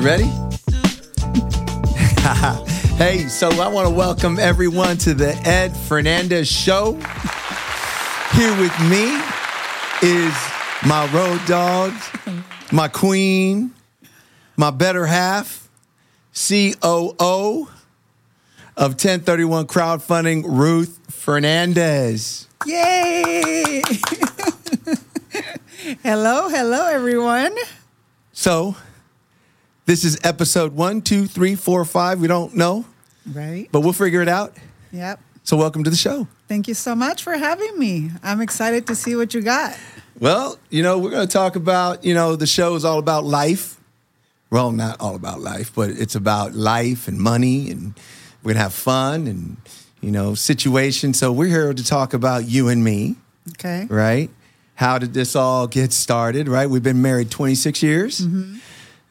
We ready? hey, so I want to welcome everyone to the Ed Fernandez Show. Here with me is my road dog, my queen, my better half, COO of 1031 Crowdfunding, Ruth Fernandez. Yay! hello, hello, everyone. So, this is episode one, two, three, four, five. We don't know, Right? but we'll figure it out. Yep. So, welcome to the show. Thank you so much for having me. I'm excited to see what you got. Well, you know, we're going to talk about, you know, the show is all about life. Well, not all about life, but it's about life and money, and we're going to have fun and, you know, situations. So, we're here to talk about you and me, Okay. right? How did this all get started, right? We've been married 26 years. Mm-hmm.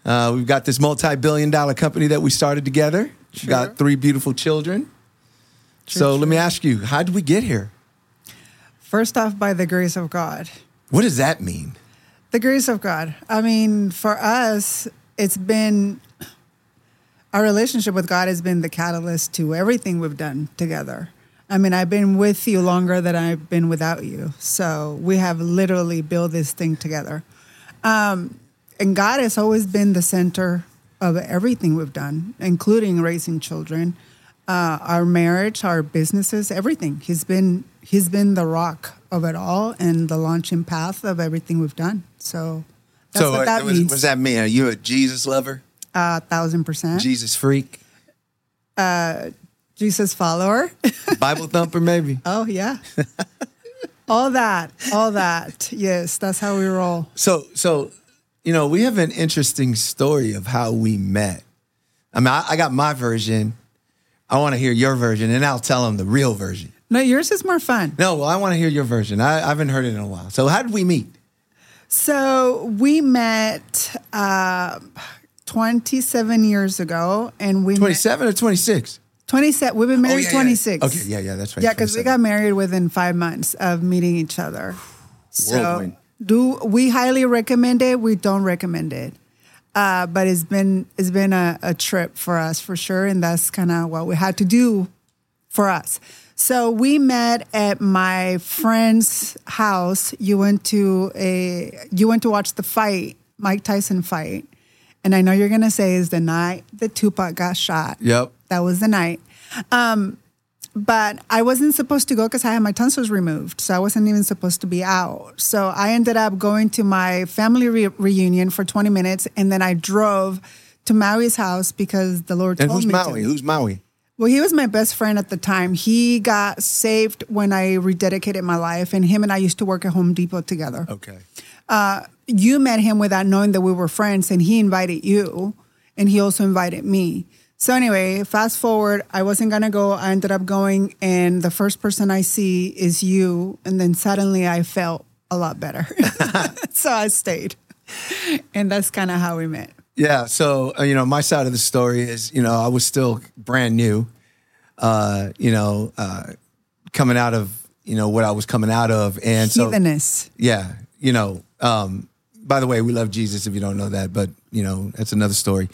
Uh, we've got this multi billion dollar company that we started together. We've got three beautiful children. So, let me ask you, how did we get here? First off, by the grace of God. What does that mean? The grace of God. I mean, for us, it's been our relationship with God has been the catalyst to everything we've done together. I mean, I've been with you longer than I've been without you. So we have literally built this thing together. Um, and God has always been the center of everything we've done, including raising children, uh, our marriage, our businesses, everything. He's been He's been the rock of it all and the launching path of everything we've done. So that's so, what that uh, what, means. what does that mean? Are you a Jesus lover? A thousand percent. Jesus freak? Uh, Jesus follower. Bible thumper, maybe? oh yeah. all that. All that. Yes, that's how we roll. So, so, you know, we have an interesting story of how we met. I mean, I, I got my version. I want to hear your version, and I'll tell them the real version. No, yours is more fun. No, well, I want to hear your version. I, I haven't heard it in a while. So, how did we meet? So we met uh, 27 years ago, and we met 27 or 26? 27. We've been married Oh, yeah, yeah. 26. Okay, yeah, yeah, that's right. Yeah, because we got married within five months of meeting each other. So Whirlwind. Do we highly recommend it? We don't recommend it. Uh, but it's been it's been a, a trip for us for sure, and that's kind of what we had to do for us. So we met at my friend's house. You went to a you went to watch the fight, Mike Tyson fight, and I know you're gonna say is the night that Tupac got shot. Yep. That was the night. Um, but I wasn't supposed to go because I had my tonsils removed. So I wasn't even supposed to be out. So I ended up going to my family re- reunion for 20 minutes. And then I drove to Maui's house because the Lord And told who's me Maui? to. Who's Maui? Well, he was my best friend at the time. He got saved when I rededicated my life. And him and I used to work at Home Depot together Okay. Uh, you met him without knowing that we were friends and he invited you and he also invited me so anyway fast forward i wasn't going to go i ended up going and the first person i see is you and then suddenly i felt a lot better so i stayed and that's kind of how we met Yeah. So, uh, you know, my side of the story is, you know, I was still brand new, uh, you know, uh, coming out of, you know, what I was coming out of. And so, heathenist yeah, you know, um, by the way, we love Jesus if you don't know that, but, you know, that's another story.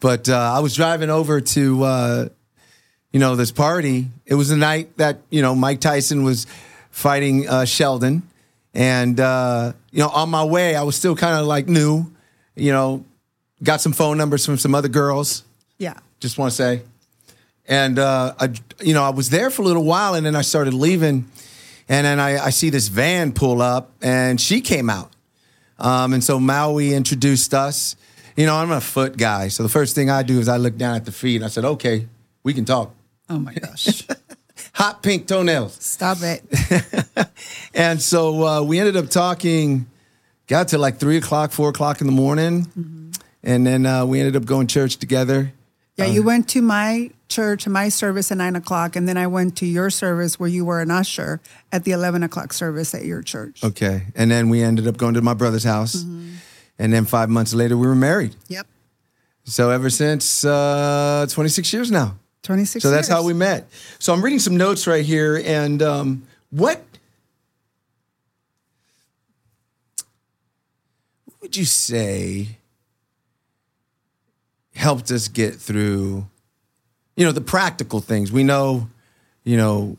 But uh, I was driving over to, uh, you know, this party. It was the night that, you know, Mike Tyson was fighting uh, Seldon. And, uh, you know, on my way, I was still kind of like new, you know, got some phone numbers from some other girls yeah just want to say. And uh, I, you know, I was there for a little while, and then I started leaving, and then I, I see this van pull up, and she came out, um, and so Maui introduced us. You know, I'm a foot guy, so the first thing I do is I look down at the feet, and I said, "Okay, we can talk." oh my gosh Hot pink toenails, stop it and so uh, we ended up talking. Got to like three o'clock, four o'clock in the morning, and then uh, we ended up going to church together. yeah you went to my church my service at 9 o'clock and then i went to your service where you were an usher at the 11 o'clock service at your church Okay. And then we ended up going to my brother's house. And then five months later, we were married. yep So ever since uh, 26 years now. 26 So that's years. how we met. So I'm reading some notes right here. And um, what, what would you say helped us get through, you know, the practical things. We know, you know,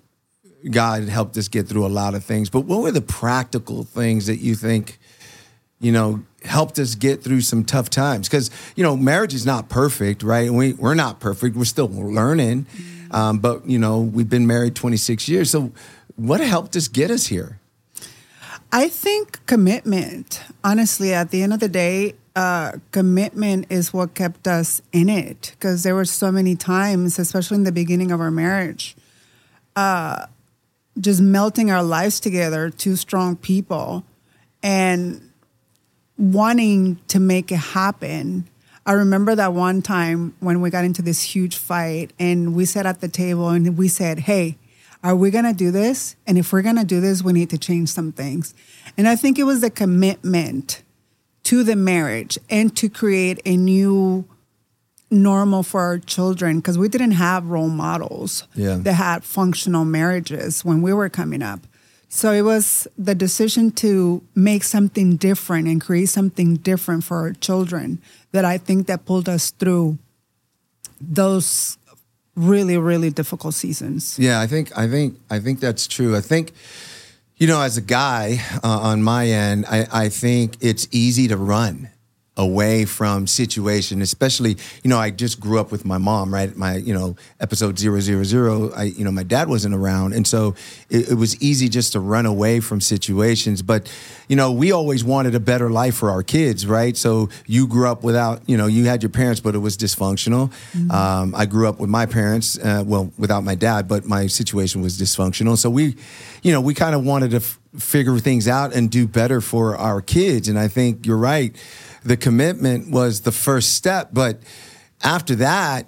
God helped us get through a lot of things, but what were the practical things that you think, you know, helped us get through some tough times? Because, you know, marriage is not perfect, right? We, we're not perfect. We're still learning. Um, but, you know, we've been married 26 years. So what helped us get us here? I think commitment, honestly, at the end of the day, uh, commitment is what kept us in it because there were so many times, especially in the beginning of our marriage, uh, just melting our lives together, two strong people, and wanting to make it happen. I remember that one time when we got into this huge fight and we sat at the table and we said, Hey, are we going to do this? And if we're going to do this, we need to change some things. And I think it was the commitment to the marriage and to create a new normal for our children because we didn't have role models Yeah. that had functional marriages when we were coming up. So it was the decision to make something different and create something different for our children that I think that pulled us through those really really difficult seasons. Yeah, I think I think I think that's true. I think you know, as a guy uh, on my end, I, I think it's easy to run away from situation, especially, you know, I just grew up with my mom, right? My, you know, episode zero, zero, zero, I, you know, my dad wasn't around. And so it, it was easy just to run away from situations. But, you know, we always wanted a better life for our kids, right? So you grew up without, you know, you had your parents, but it was dysfunctional. Um, I grew up with my parents, uh, well, without my dad, but my situation was dysfunctional. So we, you know, we kind of wanted to f- figure things out and do better for our kids. And I think you're right. The commitment was the first step. But after that,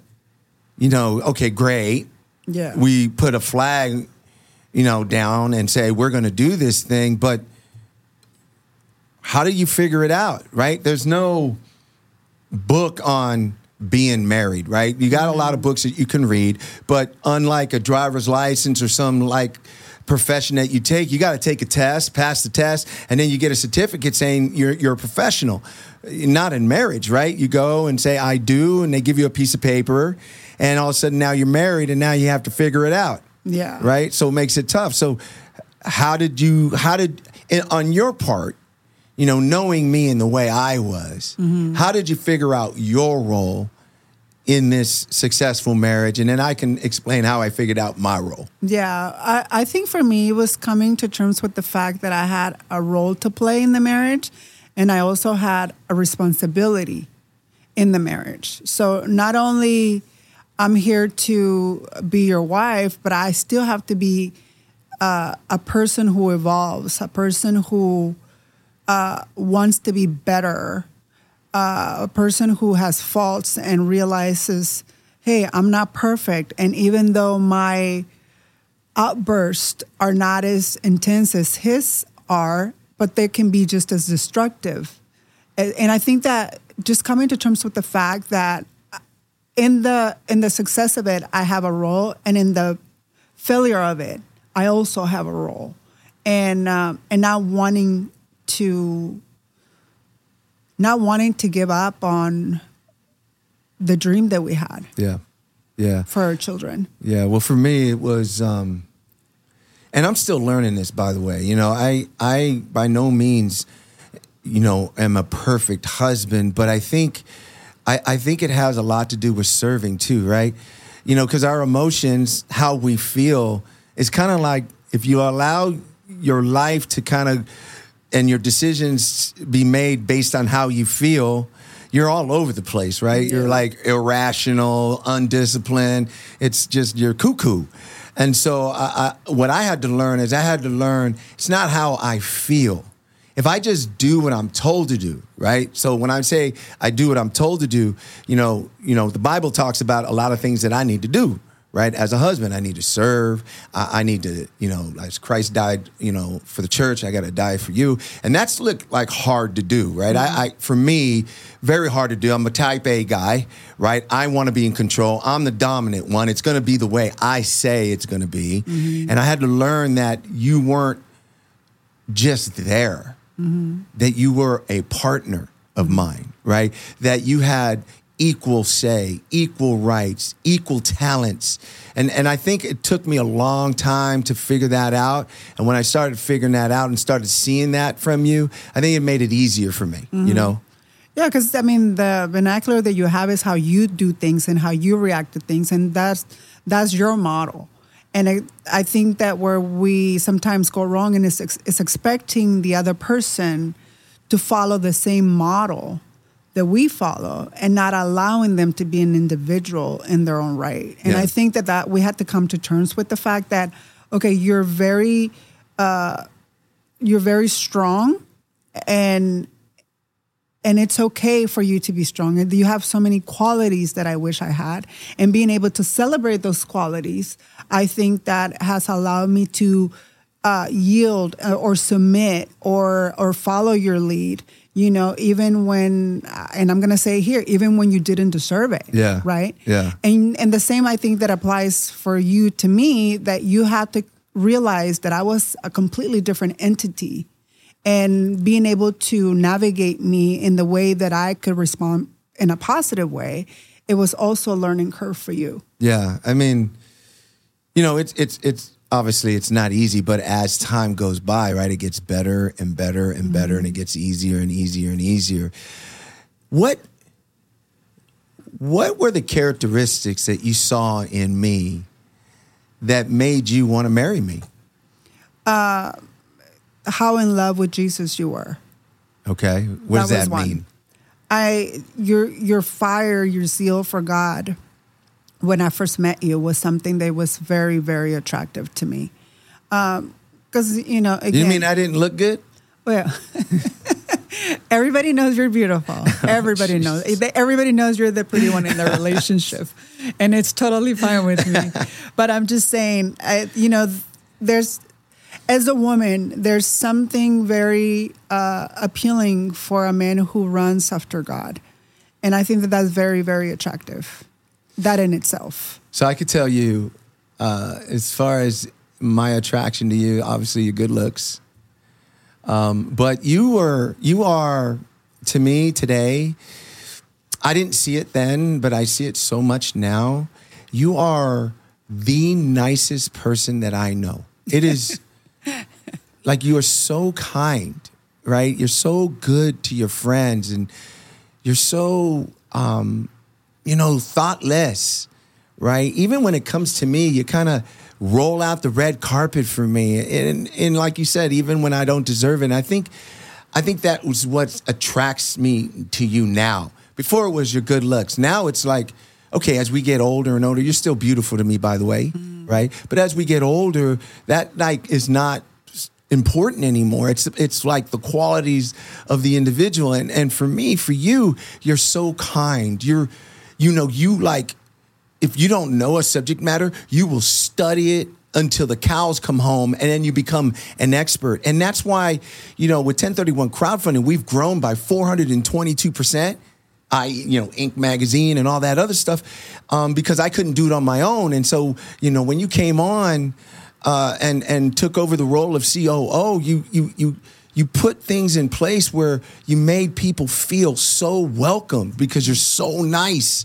you know, okay, great. Yeah. We put a flag, you know, down and say, we're going to do this thing. But how do you figure it out, right? There's no book on being married, right? You got a lot of mm-hmm. books that you can read, but unlike a driver's license or some like profession that you take, you got to take a test, pass the test, and then you get a certificate saying you're you're a professional. Not in marriage, right? You go and say I do, and they give you a piece of paper, and all of a sudden now you're married, and now you have to figure it out. Yeah. Right. So it makes it tough. So how did you? How did on your part? You know, knowing me in the way I was, mm-hmm. how did you figure out your role in this successful marriage? And then I can explain how I figured out my role. Yeah, I, I think for me, it was coming to terms with the fact that I had a role to play in the marriage and I also had a responsibility in the marriage. So not only I'm here to be your wife, but I still have to be uh, a person who evolves, a person who uh, wants to be better, uh, a person who has faults and realizes, hey, I'm not perfect. And even though my outbursts are not as intense as his are, but they can be just as destructive. And I think that just coming to terms with the fact that in the in the success of it, I have a role, and in the failure of it, I also have a role, and um, and not wanting to not wanting to give up on the dream that we had Yeah. Yeah. for our children. Yeah, well, for me, it was, um, and I'm still learning this, by the way. You know, I, I by no means, you know, am a perfect husband, but I think, I, I think it has a lot to do with serving too, right? You know, because our emotions, how we feel, is kind of like if you allow your life to kind of and your decisions be made based on how you feel, you're all over the place, right? You're like irrational, undisciplined. It's just you're cuckoo. And so, I, I, what I had to learn is I had to learn it's not how I feel. If I just do what I'm told to do, right? So when I say I do what I'm told to do, you know, you know, the Bible talks about a lot of things that I need to do, right? As a husband, I need to serve. I, I need to, you know, as Christ died, you know, for the church, I got to die for you, and that's look like hard to do, right? I, I, for me, very hard to do. I'm a Type A guy, right? I want to be in control. I'm the dominant one. It's going to be the way I say it's going to be, mm-hmm. and I had to learn that you weren't just there, mm-hmm. that you were a partner of mine, right? That you had equal say, equal rights, equal talents. And and I think it took me a long time to figure that out. And when I started figuring that out and started seeing that from you, I think it made it easier for me, Mm-hmm. you know? Yeah, because I mean, the vernacular that you have is how you do things and how you react to things, and that's that's your model. And I, I think that where we sometimes go wrong and is ex- is expecting the other person to follow the same model that we follow, and not allowing them to be an individual in their own right. And Yeah. I think that that we had to come to terms with the fact that okay, you're very uh, you're very strong, and and it's okay for you to be strong. And you have so many qualities that I wish I had. And being able to celebrate those qualities, I think that has allowed me to uh, yield uh, or submit or or follow your lead. You know, even when, uh, and I'm gonna say here, even when you didn't deserve it. Yeah. Right. Yeah. And and the same I think that applies for you to me that you have to realize that I was a completely different entity and being able to navigate me in the way that I could respond in a positive way, it was also a learning curve for you. Yeah, I mean, you know, it's it's it's obviously it's not easy, but as time goes by, right, it gets better and better and better, and it gets easier and easier and easier. What what were the characteristics that you saw in me that made you want to marry me? Uh, how in love with Jesus you were. Okay, what does That was that one. mean? I your your fire, your zeal for God when I first met you was something that was very, very attractive to me. Because you know, again, You mean I didn't look good? Well, everybody knows you're beautiful. Everybody knows. Everybody knows you're the pretty one in the relationship, and it's totally fine with me. But I'm just saying, I, you know, there's as a woman, there's something very uh, appealing for a man who runs after God, and I think that that's very, very attractive. That in itself. So I could tell you, uh, as far as my attraction to you, obviously your good looks. Um, but you were, you are, to me today. I didn't see it then, but I see it so much now. You are the nicest person that I know. It is like you are so kind, right? You're so good to your friends, and you're so um, you know, thoughtless, right? Even when it comes to me, you kind of roll out the red carpet for me. And, and like you said, even when I don't deserve it, and I think, I think that was what attracts me to you now. Before it was your good looks. Now it's like, okay, as we get older and older, you're still beautiful to me, by the way, mm-hmm. right? But as we get older, that like is not important anymore. It's it's like the qualities of the individual. And and for me, for you, you're so kind. You're you know, you like if you don't know a subject matter, you will study it until the cows come home and then you become an expert. And that's why, you know, with 1031 crowdfunding, we've grown by 422%. I, you know, Inc. magazine and all that other stuff, um, because I couldn't do it on my own. And so, you know, when you came on uh, and and took over the role of COO, you you you you put things in place where you made people feel so welcome because you're so nice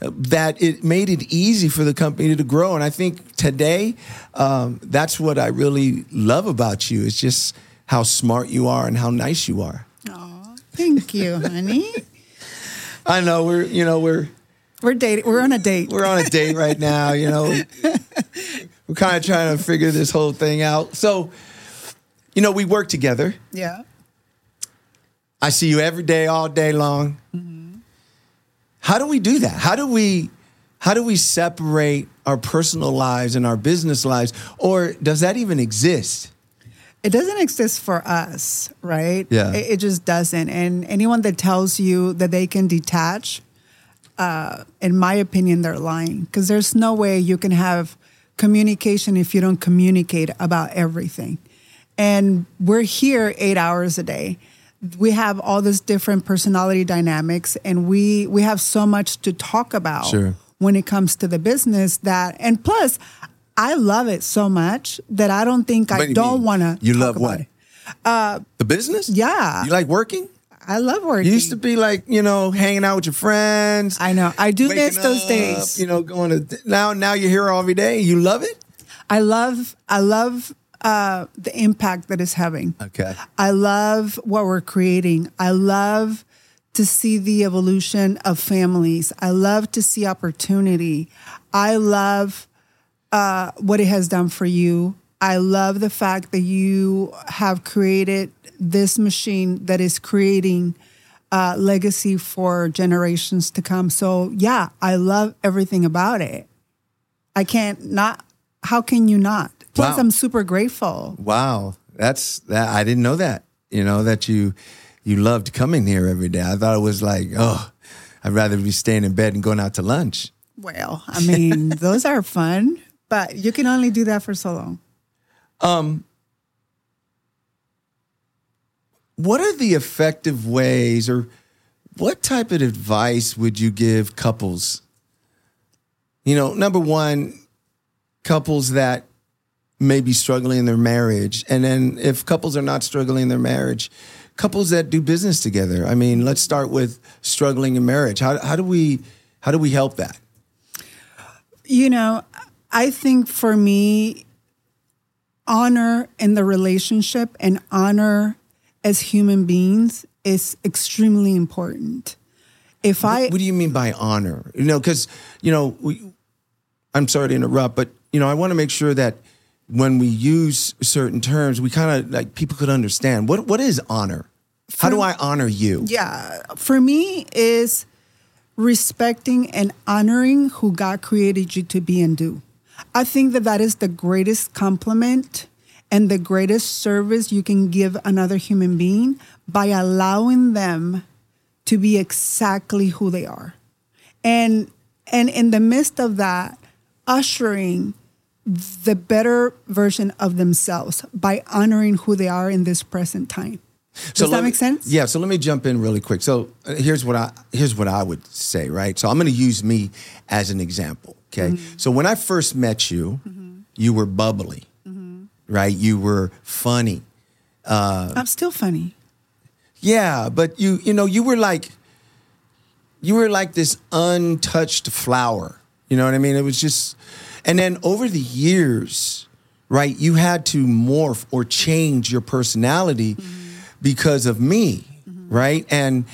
uh, that it made it easy for the company to grow. And I think today, um, that's what I really love about you. It's just how smart you are and how nice you are. Oh, thank you, honey. I know we're you know we're We're dating. We're on a date. we're on a date right now. You know, we're kind of trying to figure this whole thing out. So, you know, we work together. yeah. I see you every day, all day long. How do we do that? How do we how do we separate our personal lives and our business lives, or does that even exist? It doesn't exist for us, right? Yeah. It, it just doesn't. And anyone that tells you that they can detach, uh, in my opinion, they're lying because there's no way you can have communication if you don't communicate about everything. And we're here eight hours a day. We have all this different personality dynamics, and we we have so much to talk about Sure. when it comes to the business. That and plus, I love it so much that I don't think What I don't want to. You love what? Uh, the business? Yeah. You like working? I love working. You used to be like, you know, hanging out with your friends. I know. I do miss those up, days. You know, going to now. Now you're here every day. You love it. I love. I love uh, the impact that it's having. Okay. I love what we're creating. I love to see the evolution of families. I love to see opportunity. I love uh, what it has done for you. I love the fact that you have created this machine that is creating uh, legacy for generations to come. So, yeah, I love everything about it. I can't not, how can you not? Plus, Wow. I'm super grateful. Wow, that's that. I didn't know that. You know that you you loved coming here every day. I thought it was like, oh, I'd rather be staying in bed and going out to lunch. Well, I mean, those are fun, but you can only do that for so long. Um, what are the effective ways, or what type of advice would you give couples? You know, number one, couples that may be struggling in their marriage. And then if couples are not struggling in their marriage, couples that do business together. I mean, let's start with struggling in marriage. How, how do we how do we help that? You know, I think for me, honor in the relationship and honor as human beings is extremely important. If I, What do you mean by honor? You know, because you know, we, I'm sorry to interrupt, but you know, I want to make sure that when we use certain terms, we kind of like people could understand what what is honor. How do I honor you? yeah, for me is respecting and honoring who God created you to be and do. I think that that is the greatest compliment and the greatest service you can give another human being by allowing them to be exactly who they are. And and in the midst of that, ushering the better version of themselves by honoring who they are in this present time. Does let that me- make sense? Yeah. So let me jump in really quick. So uh, here's what I here's what I would say. Right. So I'm going to use me as an example. Okay. Mm-hmm. So when I first met you, you were bubbly, right? You were funny. I'm still funny. Yeah, but you you know you were like you were like this untouched flower. You know what I mean? It was just and then over the years, right, you had to morph or change your personality mm-hmm. because of me, mm-hmm. right? And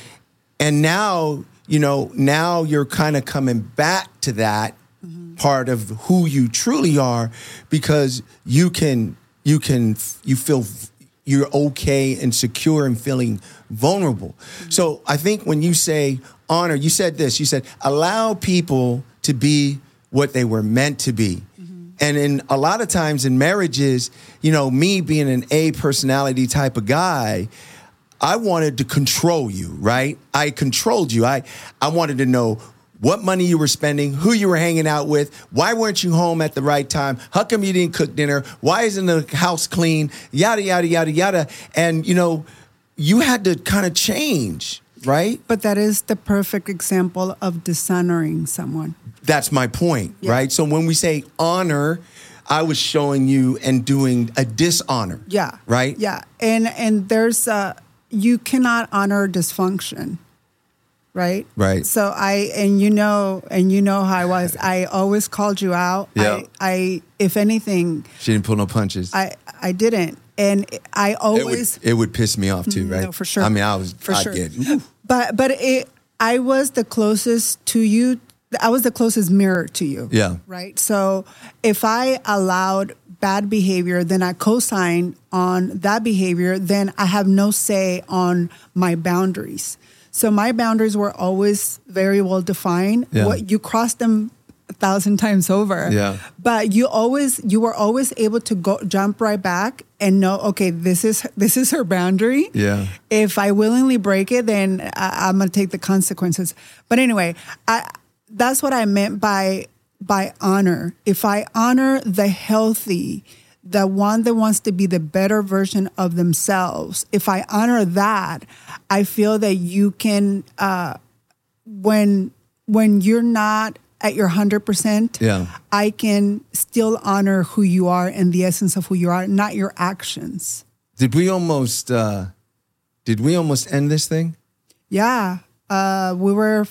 and now, you know, now you're kind of coming back to that mm-hmm. part of who you truly are because you can you can you feel you're okay and secure and feeling vulnerable. So I think when you say honor, you said this, you said allow people to be what they were meant to be. Mm-hmm. And in a lot of times in marriages, you know, me being an A personality type of guy, I wanted to control you, right? I controlled you. I I wanted to know what money you were spending, who you were hanging out with, why weren't you home at the right time? How come you didn't cook dinner? Why isn't the house clean? Yada yada yada yada. And you know, you had to kind of change, right? But that is the perfect example of dishonoring someone. That's my point, Yeah. right? So when we say honor, I was showing you and doing a dishonor. Yeah. Right? Yeah. And and there's uh you cannot honor dysfunction. Right? Right. So I and you know and you know how I was. I always called you out. Yeah. I, I if anything, She didn't pull no punches. I I didn't. And I it would, always it would piss me off too, mm, right? No, for sure. I mean, I was For I sure. get. But but it, I was the closest to you. I was the closest mirror to you. Yeah. Right. So if I allowed bad behavior, then I co-sign on that behavior. Then I have no say on my boundaries. So my boundaries were always very well defined. Yeah. What you cross them thousand times over. Yeah. But you always you were always able to go jump right back and know okay this is this is her boundary Yeah. if I willingly break it, then I, I'm gonna take the consequences. But anyway, I that's what I meant by by honor. If I honor the healthy, the one that wants to be the better version of themselves, if I honor that, I feel that you can uh, when when you're not at your hundred percent, Yeah. I can still honor who you are and the essence of who you are, not your actions. Did we almost uh did we almost end this thing? Yeah. Uh, we were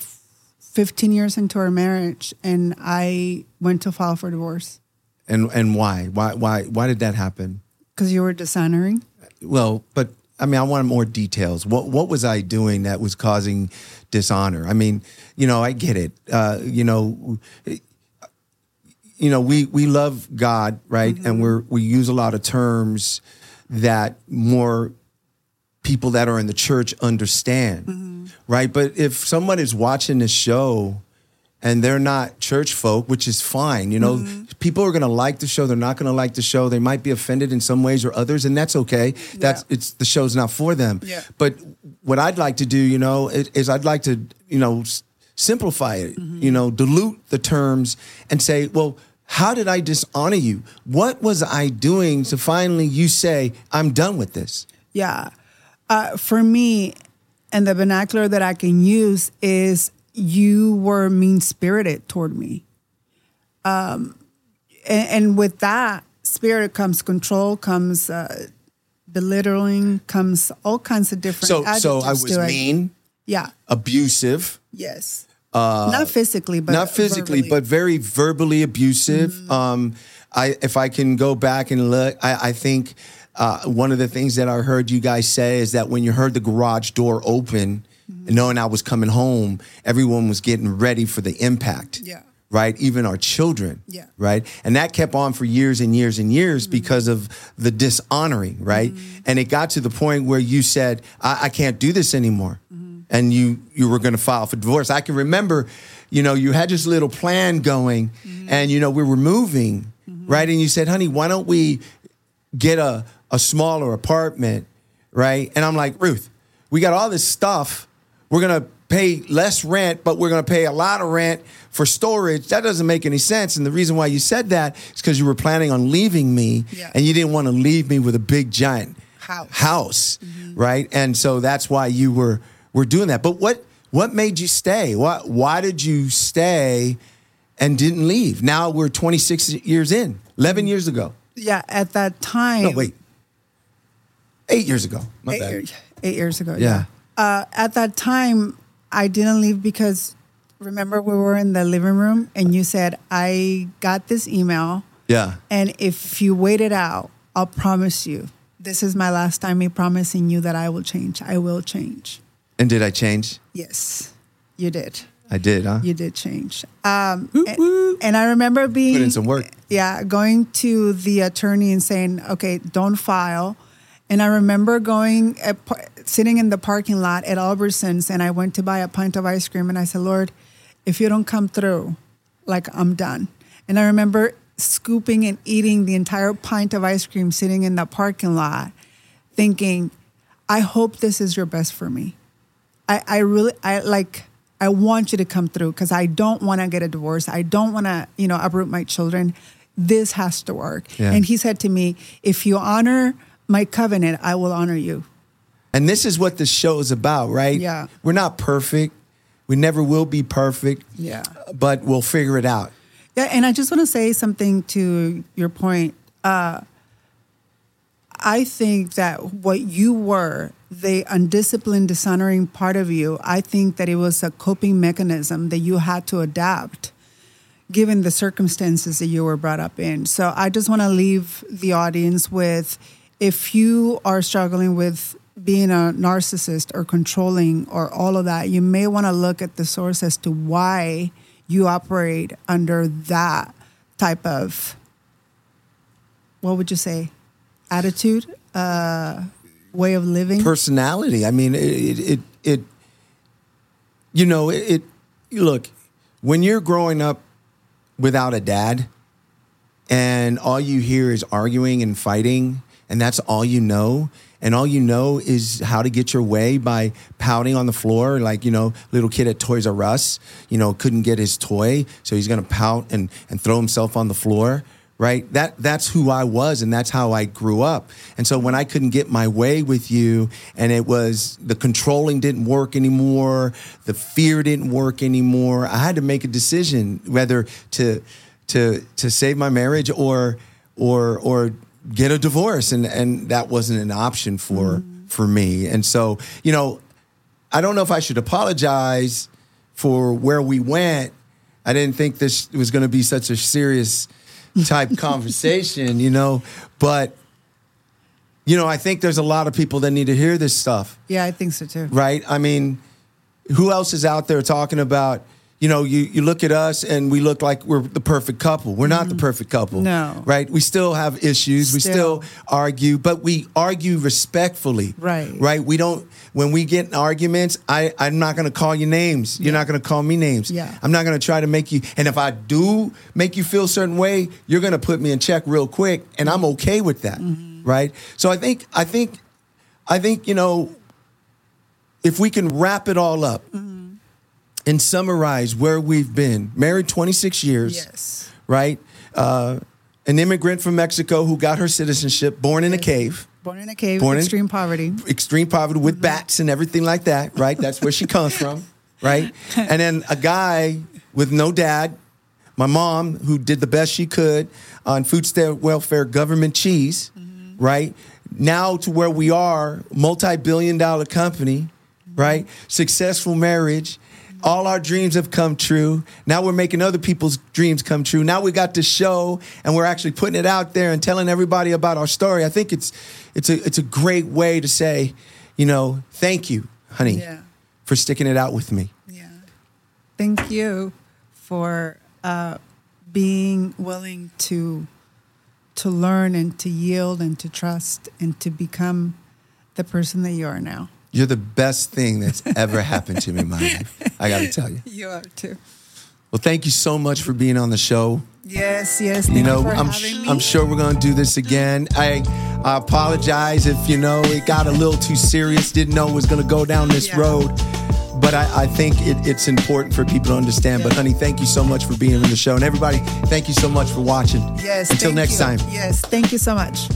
15 years into our marriage and I went to file for divorce And and why? Why why why did that happen? because you were dishonoring. Well, but I mean, I want more details. What what was I doing that was causing dishonor? I mean, you know, I get it. Uh, you know, you know, we we love God, right? And we're we use a lot of terms that more people that are in the church understand, right? But if someone is watching this show and they're not church folk, which is fine, you know, people are going to like the show, they're not going to like the show, they might be offended in some ways or others, and that's okay. That's it's the show's not for them. Yeah. But what I'd like to do, you know, is, I'd like to, you know, s- simplify it, you know, dilute the terms and say, well, how did I dishonor you? What was I doing to finally you say, I'm done with this? Yeah. Uh, for me, and the vernacular that I can use is you were mean spirited toward me. Um, and, and with that spirit comes control, comes uh, belittling, comes all kinds of different So, so I was mean, Yeah. abusive, Yes. not physically, but Uh, not physically, verbally. but very verbally abusive. Mm-hmm. Um, I, if I can go back and look, I, I think uh, one of the things that I heard you guys say is that when you heard the garage door open, Mm-hmm. knowing I was coming home, everyone was getting ready for the impact. Yeah. Right. Even our children. Yeah. Mm-hmm. Right. And that kept on for years and years and years because of the dishonoring. Right. And it got to the point where you said, I, I can't do this anymore. And you you were going to file for divorce. I can remember, you know, you had this little plan going, and you know we were moving, right? And you said, "Honey, why don't we get a a smaller apartment, right?" And I'm like, Ruth, we got all this stuff. We're gonna pay less rent, but we're gonna pay a lot of rent for storage. That doesn't make any sense. And the reason why you said that is because you were planning on leaving me, Yeah. and you didn't want to leave me with a big giant House. house, mm-hmm. right? And so that's why you were were doing that. But what what made you stay? Why why did you stay and didn't leave? Now we're 26 years in, 11 mm-hmm. years ago. yeah, at that time. No, wait. 8 years ago. My eight, bad. years, eight years ago. Yeah. Uh, at that time, I didn't leave because remember we were in the living room and you said I got this email Yeah. and if you wait it out, I'll promise you. This is my last time me promising you that I will change. I will change. And did I change? Yes, you did. I did, huh? You did change. Um, and, and I remember being Put in some work. yeah, going to the attorney and saying, okay, don't file. And I remember going, eh, at, sitting in the parking lot at Albertsons, and I went to buy a pint of ice cream. And I said, Lord, if you don't come through, like I'm done. And I remember scooping and eating the entire pint of ice cream sitting in the parking lot, thinking, I hope this is your best for me. I, I really I like I want you to come through because I don't want to get a divorce. I don't want to, you know, uproot my children. This has to work. Yeah. And he said to me, if you honor my covenant, I will honor you. And this is what the show is about, right? Yeah. We're not perfect. We never will be perfect. Yeah. But we'll figure it out. Yeah, and I just want to say something to your point. Uh, I think that what you were, the undisciplined, dishonoring part of you, I think that it was a coping mechanism that you had to adapt given the circumstances that you were brought up in. So I just want to leave the audience with if you are struggling with being a narcissist or controlling or all of that, you may want to look at the source as to why you operate under that type of what would you say attitude uh way of living personality. I mean, it, it, it, you know, it, it, look, when you're growing up without a dad and all you hear is arguing and fighting, and that's all you know, and all you know is how to get your way by pouting on the floor, like, you know, little kid at Toys R Us, you know, couldn't get his toy, so he's gonna pout and, and throw himself on the floor right? That that's who i was and that's how i grew up. And so when i couldn't get my way with you and it was the controlling didn't work anymore the fear didn't work anymore i had to make a decision whether to to to save my marriage or or or get a divorce and and that wasn't an option for mm-hmm. for me and so you know I don't know if I should apologize for where we went. I didn't think this was going to be such a serious type conversation, you know, but you know, I think there's a lot of people that need to hear this stuff, Yeah, I think so too. right? I mean, who else is out there talking about, you know, you, you look at us and we look like we're the perfect couple. We're not the perfect couple. Mm-hmm. No. Right? We still have issues. We Still. still argue, but we argue respectfully. Right. Right? We don't when we get in arguments, I, I'm not gonna call you names. You're not gonna call me names. Yeah. I'm not gonna try to make you and if I do make you feel a certain way, you're gonna put me in check real quick, and I'm okay with that. Mm-hmm. Right? So I think I think I think, you know, if we can wrap it all up Mm-hmm. And summarize where we've been, married 26 years, Yes. right? Uh, an immigrant from Mexico who got her citizenship, born in a cave, Born in a cave, Born in- extreme poverty. extreme poverty with bats and everything like that, right? That's where she comes from, right? And then a guy with no dad, my mom, who did the best she could on food stamp welfare government cheese, right? Now to where we are, multi billion dollar company, right? Successful marriage. All our dreams have come true. Now we're making other people's dreams come true. Now we got this show and we're actually putting it out there and telling everybody about our story. I think it's it's a it's a great way to say, you know, thank you, honey, Yeah. for sticking it out with me. Yeah. Thank you for uh, being willing to to learn and to yield and to trust and to become the person that you are now. You're the best thing that's ever happened to me in my life. I got to tell you. You are too. Well, thank you so much for being on the show. Yes, yes. You know, for I'm me. I'm sure we're gonna do this again. I, I apologize if you know it got a little too serious. Didn't know it was gonna go down this Yeah. road, but I, I think it, it's important for people to understand. But honey, thank you so much for being on the show, and everybody, thank you so much for watching. Yes. Until next you. time. Yes. Thank you so much.